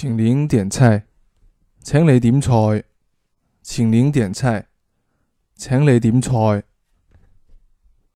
请您点菜请你点菜请您点菜请你点菜。